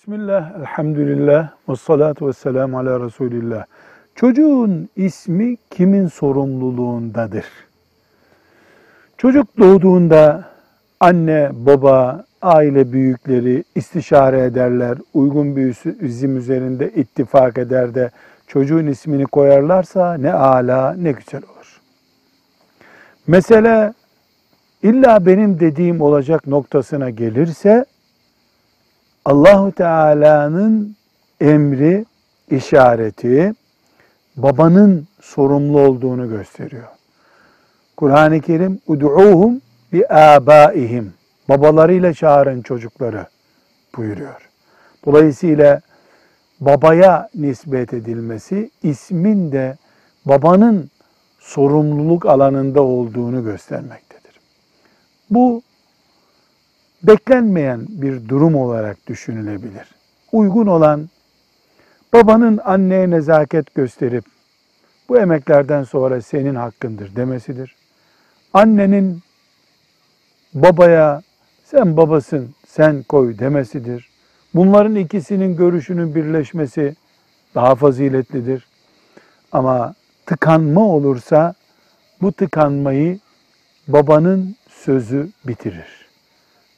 Bismillah, elhamdülillah, ve salatu ve selamu ala Resulillah. Çocuğun ismi kimin sorumluluğundadır? Çocuk doğduğunda anne, baba, aile büyükleri istişare ederler, uygun bir isim üzerinde ittifak eder de çocuğun ismini koyarlarsa ne ala ne güzel olur. Mesele illa benim dediğim olacak noktasına gelirse Allahu Teala'nın emri, işareti babanın sorumlu olduğunu gösteriyor. Kur'an-ı Kerim ud'uhum bi abaihim babalarıyla çağırın çocukları buyuruyor. Dolayısıyla babaya nispet edilmesi ismin de babanın sorumluluk alanında olduğunu göstermektedir. Bu beklenmeyen bir durum olarak düşünülebilir. Uygun olan babanın anneye nezaket gösterip bu emeklerden sonra senin hakkındır demesidir. Annenin babaya sen babasın sen koy demesidir. Bunların ikisinin görüşünün birleşmesi daha faziletlidir. Ama tıkanma olursa bu tıkanmayı babanın sözü bitirir.